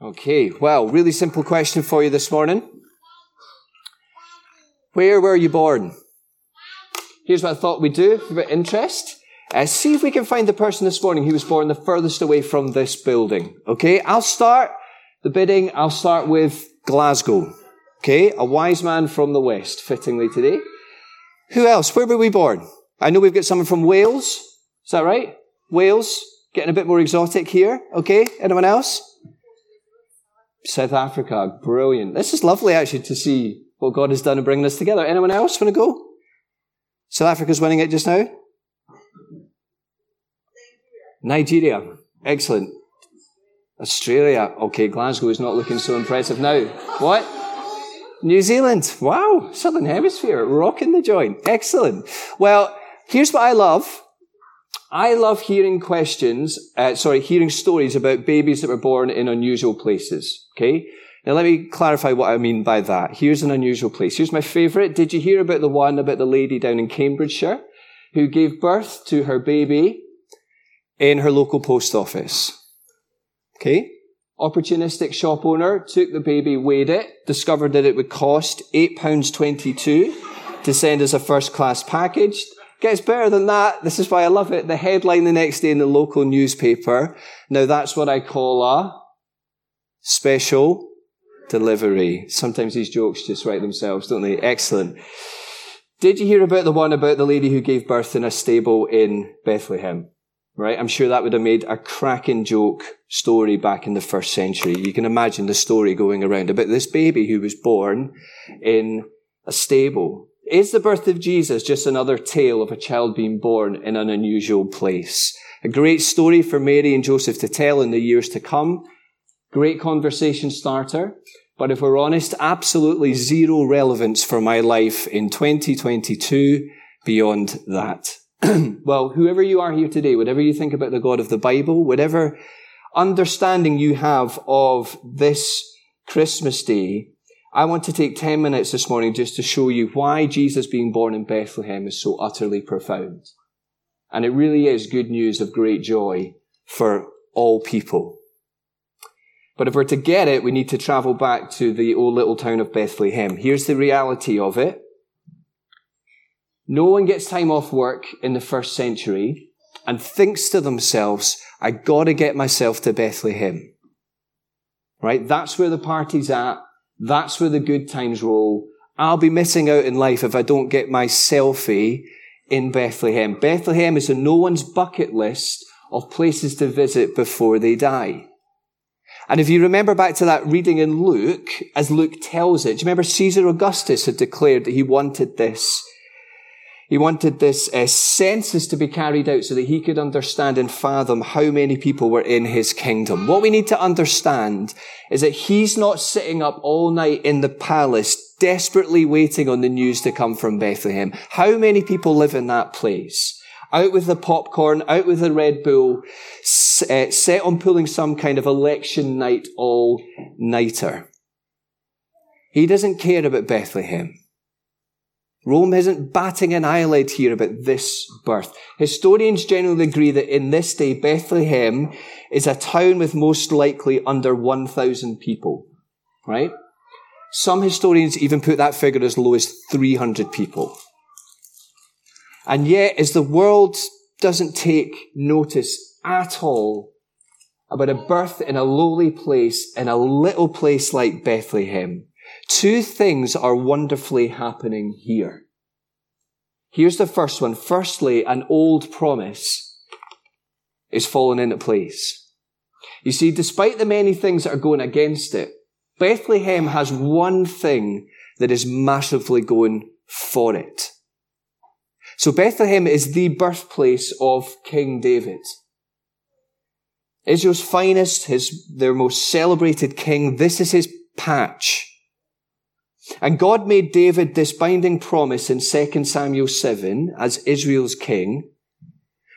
Okay, well, really simple question for you this morning. Where were you born? Here's what I thought we'd do for interest. Uh, see if we can find the person this morning who was born the furthest away from this building. Okay, I'll start the bidding. I'll start with Glasgow. Okay, a wise man from the west, fittingly today. Who else? Where were we born? I know we've got someone from Wales. Is that right? Wales, getting a bit more exotic here. Okay, anyone else? South Africa, brilliant. This is lovely actually to see what God has done in bringing us together. Anyone else want to go? South Africa's winning it just now? Nigeria. Excellent. Australia. Okay, Glasgow is not looking so impressive now. What? New Zealand. Wow. Southern Hemisphere. Rocking the joint. Excellent. Well, here's what I love. I love hearing questions, uh, sorry, hearing stories about babies that were born in unusual places. Okay? Now let me clarify what I mean by that. Here's an unusual place. Here's my favorite. Did you hear about the one about the lady down in Cambridgeshire who gave birth to her baby in her local post office? Okay? Opportunistic shop owner took the baby, weighed it, discovered that it would cost £8.22 to send as a first class package. Gets better than that. This is why I love it. The headline the next day in the local newspaper. Now that's what I call a special delivery. Sometimes these jokes just write themselves, don't they? Excellent. Did you hear about the one about the lady who gave birth in a stable in Bethlehem? Right? I'm sure that would have made a cracking joke story back in the first century. You can imagine the story going around about this baby who was born in a stable. Is the birth of Jesus just another tale of a child being born in an unusual place? A great story for Mary and Joseph to tell in the years to come. Great conversation starter. But if we're honest, absolutely zero relevance for my life in 2022 beyond that. well, whoever you are here today, whatever you think about the God of the Bible, whatever understanding you have of this Christmas day, I want to take 10 minutes this morning just to show you why Jesus being born in Bethlehem is so utterly profound. And it really is good news of great joy for all people. But if we're to get it, we need to travel back to the old little town of Bethlehem. Here's the reality of it. No one gets time off work in the first century and thinks to themselves, I gotta get myself to Bethlehem. Right? That's where the party's at. That's where the good times roll. I'll be missing out in life if I don't get my selfie in Bethlehem. Bethlehem is on no one's bucket list of places to visit before they die. And if you remember back to that reading in Luke, as Luke tells it, do you remember Caesar Augustus had declared that he wanted this he wanted this uh, census to be carried out so that he could understand and fathom how many people were in his kingdom. What we need to understand is that he's not sitting up all night in the palace desperately waiting on the news to come from Bethlehem. How many people live in that place? Out with the popcorn, out with the Red Bull, uh, set on pulling some kind of election night all-nighter. He doesn't care about Bethlehem. Rome isn't batting an eyelid here about this birth. Historians generally agree that in this day, Bethlehem is a town with most likely under 1,000 people, right? Some historians even put that figure as low as 300 people. And yet, as the world doesn't take notice at all about a birth in a lowly place, in a little place like Bethlehem, Two things are wonderfully happening here. Here's the first one. Firstly, an old promise is falling into place. You see, despite the many things that are going against it, Bethlehem has one thing that is massively going for it. So Bethlehem is the birthplace of King David. Israel's finest, his, their most celebrated king. This is his patch. And God made David this binding promise in 2 Samuel 7 as Israel's king.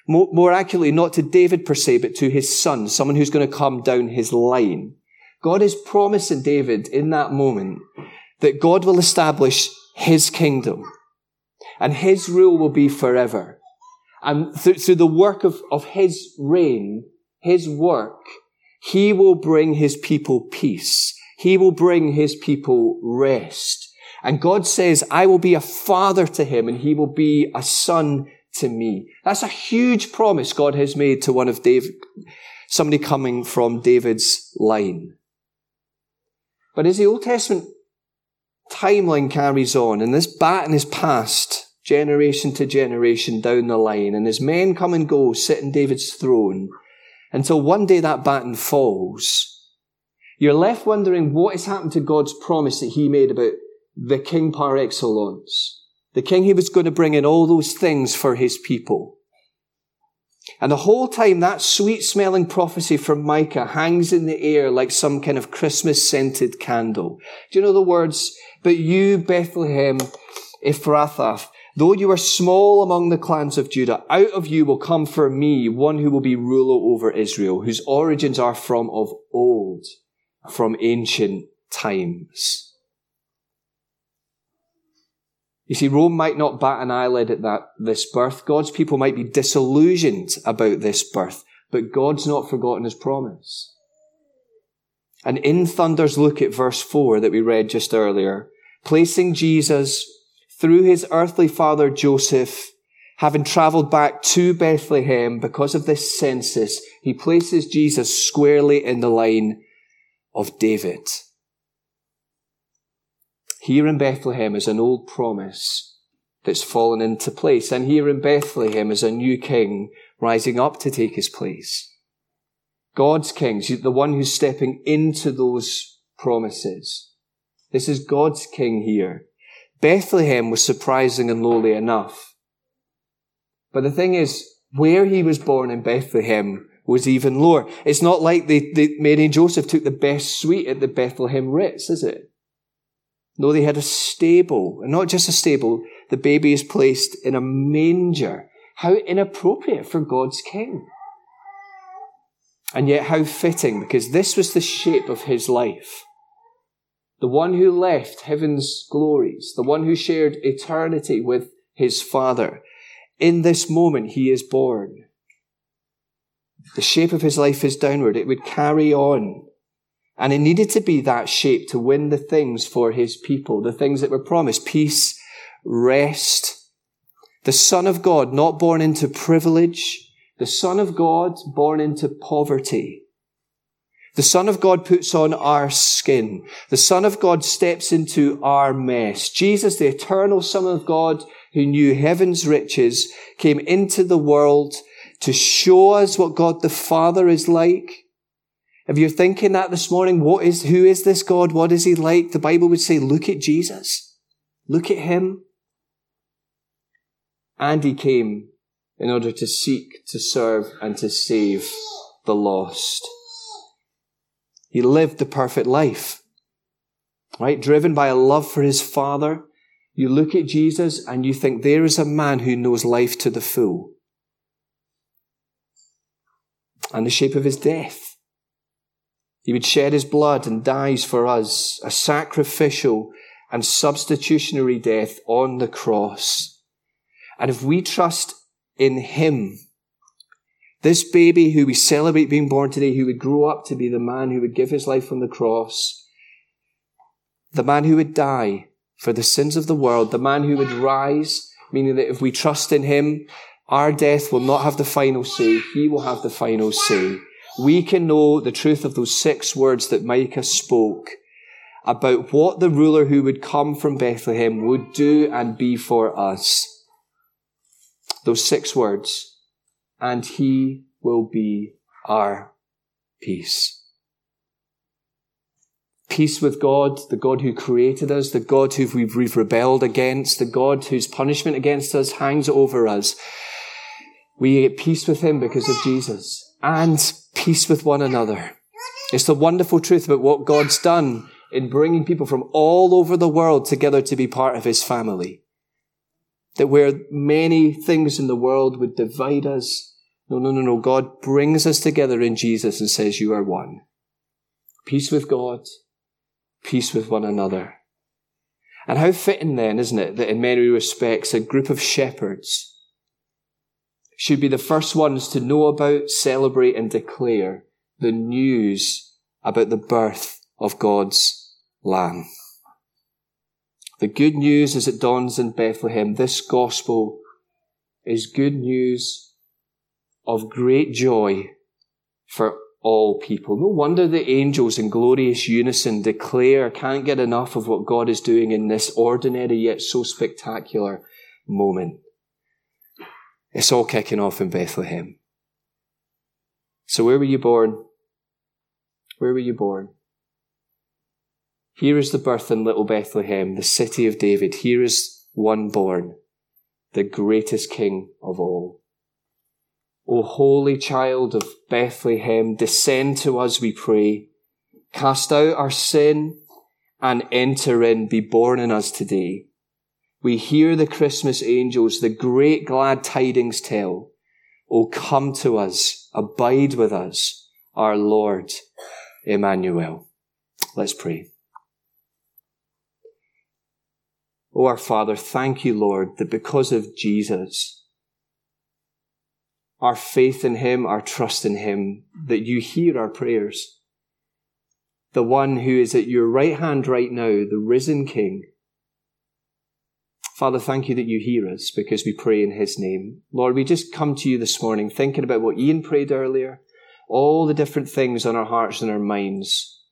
More, more, accurately, not to David per se, but to his son, someone who's going to come down his line. God is promising David in that moment that God will establish his kingdom and his rule will be forever. And through, through the work of, of his reign, his work, He will bring his people peace. He will bring his people rest. And God says, I will be a father to him and he will be a son to me. That's a huge promise God has made to one of David, somebody coming from David's line. But as the Old Testament timeline carries on and this baton is passed generation to generation down the line and as men come and go sit in David's throne until one day that baton falls, you're left wondering what has happened to God's promise that he made about the king par excellence, the king who was going to bring in all those things for his people. And the whole time that sweet smelling prophecy from Micah hangs in the air like some kind of Christmas scented candle. Do you know the words? But you, Bethlehem, Ephrathah, though you are small among the clans of Judah, out of you will come for me one who will be ruler over Israel, whose origins are from of old, from ancient times. You see, Rome might not bat an eyelid at that, this birth. God's people might be disillusioned about this birth, but God's not forgotten his promise. And in Thunder's look at verse 4 that we read just earlier, placing Jesus through his earthly father Joseph, having traveled back to Bethlehem because of this census, he places Jesus squarely in the line of David. Here in Bethlehem is an old promise that's fallen into place. And here in Bethlehem is a new king rising up to take his place. God's king, the one who's stepping into those promises. This is God's king here. Bethlehem was surprising and lowly enough. But the thing is, where he was born in Bethlehem was even lower. It's not like they, they, Mary and Joseph took the best suite at the Bethlehem Ritz, is it? No, they had a stable, and not just a stable, the baby is placed in a manger. How inappropriate for God's king. And yet how fitting, because this was the shape of his life. The one who left heaven's glories, the one who shared eternity with his father. In this moment, he is born. The shape of his life is downward. It would carry on and it needed to be that shape to win the things for his people, the things that were promised peace, rest. The Son of God, not born into privilege, the Son of God born into poverty. The Son of God puts on our skin. The Son of God steps into our mess. Jesus, the eternal Son of God, who knew heaven's riches, came into the world to show us what God the Father is like if you're thinking that this morning, what is, who is this God? What is he like? The Bible would say, look at Jesus. Look at him. And he came in order to seek, to serve, and to save the lost. He lived the perfect life. Right? Driven by a love for his father. You look at Jesus and you think there is a man who knows life to the full. And the shape of his death he would shed his blood and dies for us, a sacrificial and substitutionary death on the cross. And if we trust in him, this baby who we celebrate being born today, who would grow up to be the man who would give his life on the cross, the man who would die for the sins of the world, the man who would rise, meaning that if we trust in him, our death will not have the final say, he will have the final say we can know the truth of those six words that Micah spoke about what the ruler who would come from Bethlehem would do and be for us. Those six words. And he will be our peace. Peace with God, the God who created us, the God who we've rebelled against, the God whose punishment against us hangs over us. We get peace with him because of Jesus and peace with one another. It's the wonderful truth about what God's done in bringing people from all over the world together to be part of his family. That where many things in the world would divide us, no, no, no, no. God brings us together in Jesus and says, you are one. Peace with God, peace with one another. And how fitting then, isn't it, that in many respects a group of shepherds should be the first ones to know about, celebrate, and declare the news about the birth of God's Lamb. The good news as it dawns in Bethlehem, this gospel is good news of great joy for all people. No wonder the angels in glorious unison declare, can't get enough of what God is doing in this ordinary yet so spectacular moment. It's all kicking off in Bethlehem. So where were you born? Where were you born? Here is the birth in little Bethlehem, the city of David. Here is one born, the greatest king of all. O holy child of Bethlehem, descend to us, we pray. Cast out our sin and enter in, be born in us today. We hear the Christmas angels, the great glad tidings tell. O come to us, abide with us, our Lord Emmanuel. Let's pray. O our Father, thank you, Lord, that because of Jesus, our faith in Him, our trust in Him, that you hear our prayers. The one who is at your right hand right now, the risen King. Father, thank you that you hear us because we pray in His name. Lord, we just come to you this morning thinking about what Ian prayed earlier, all the different things on our hearts and our minds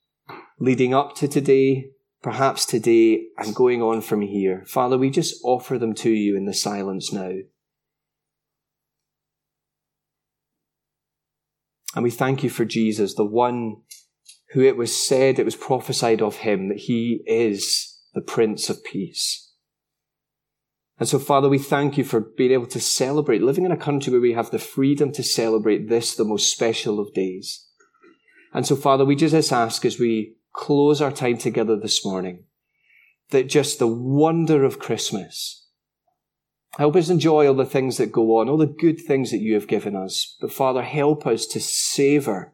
leading up to today, perhaps today, and going on from here. Father, we just offer them to you in the silence now. And we thank you for Jesus, the one who it was said, it was prophesied of him that he is the Prince of Peace. And so, Father, we thank you for being able to celebrate, living in a country where we have the freedom to celebrate this, the most special of days. And so, Father, we just ask as we close our time together this morning that just the wonder of Christmas, Help us enjoy all the things that go on, all the good things that you have given us. But Father, help us to savor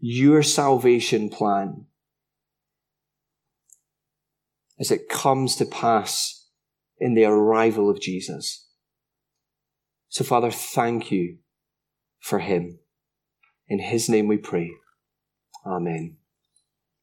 your salvation plan as it comes to pass in the arrival of Jesus. So Father, thank you for him. In his name we pray. Amen.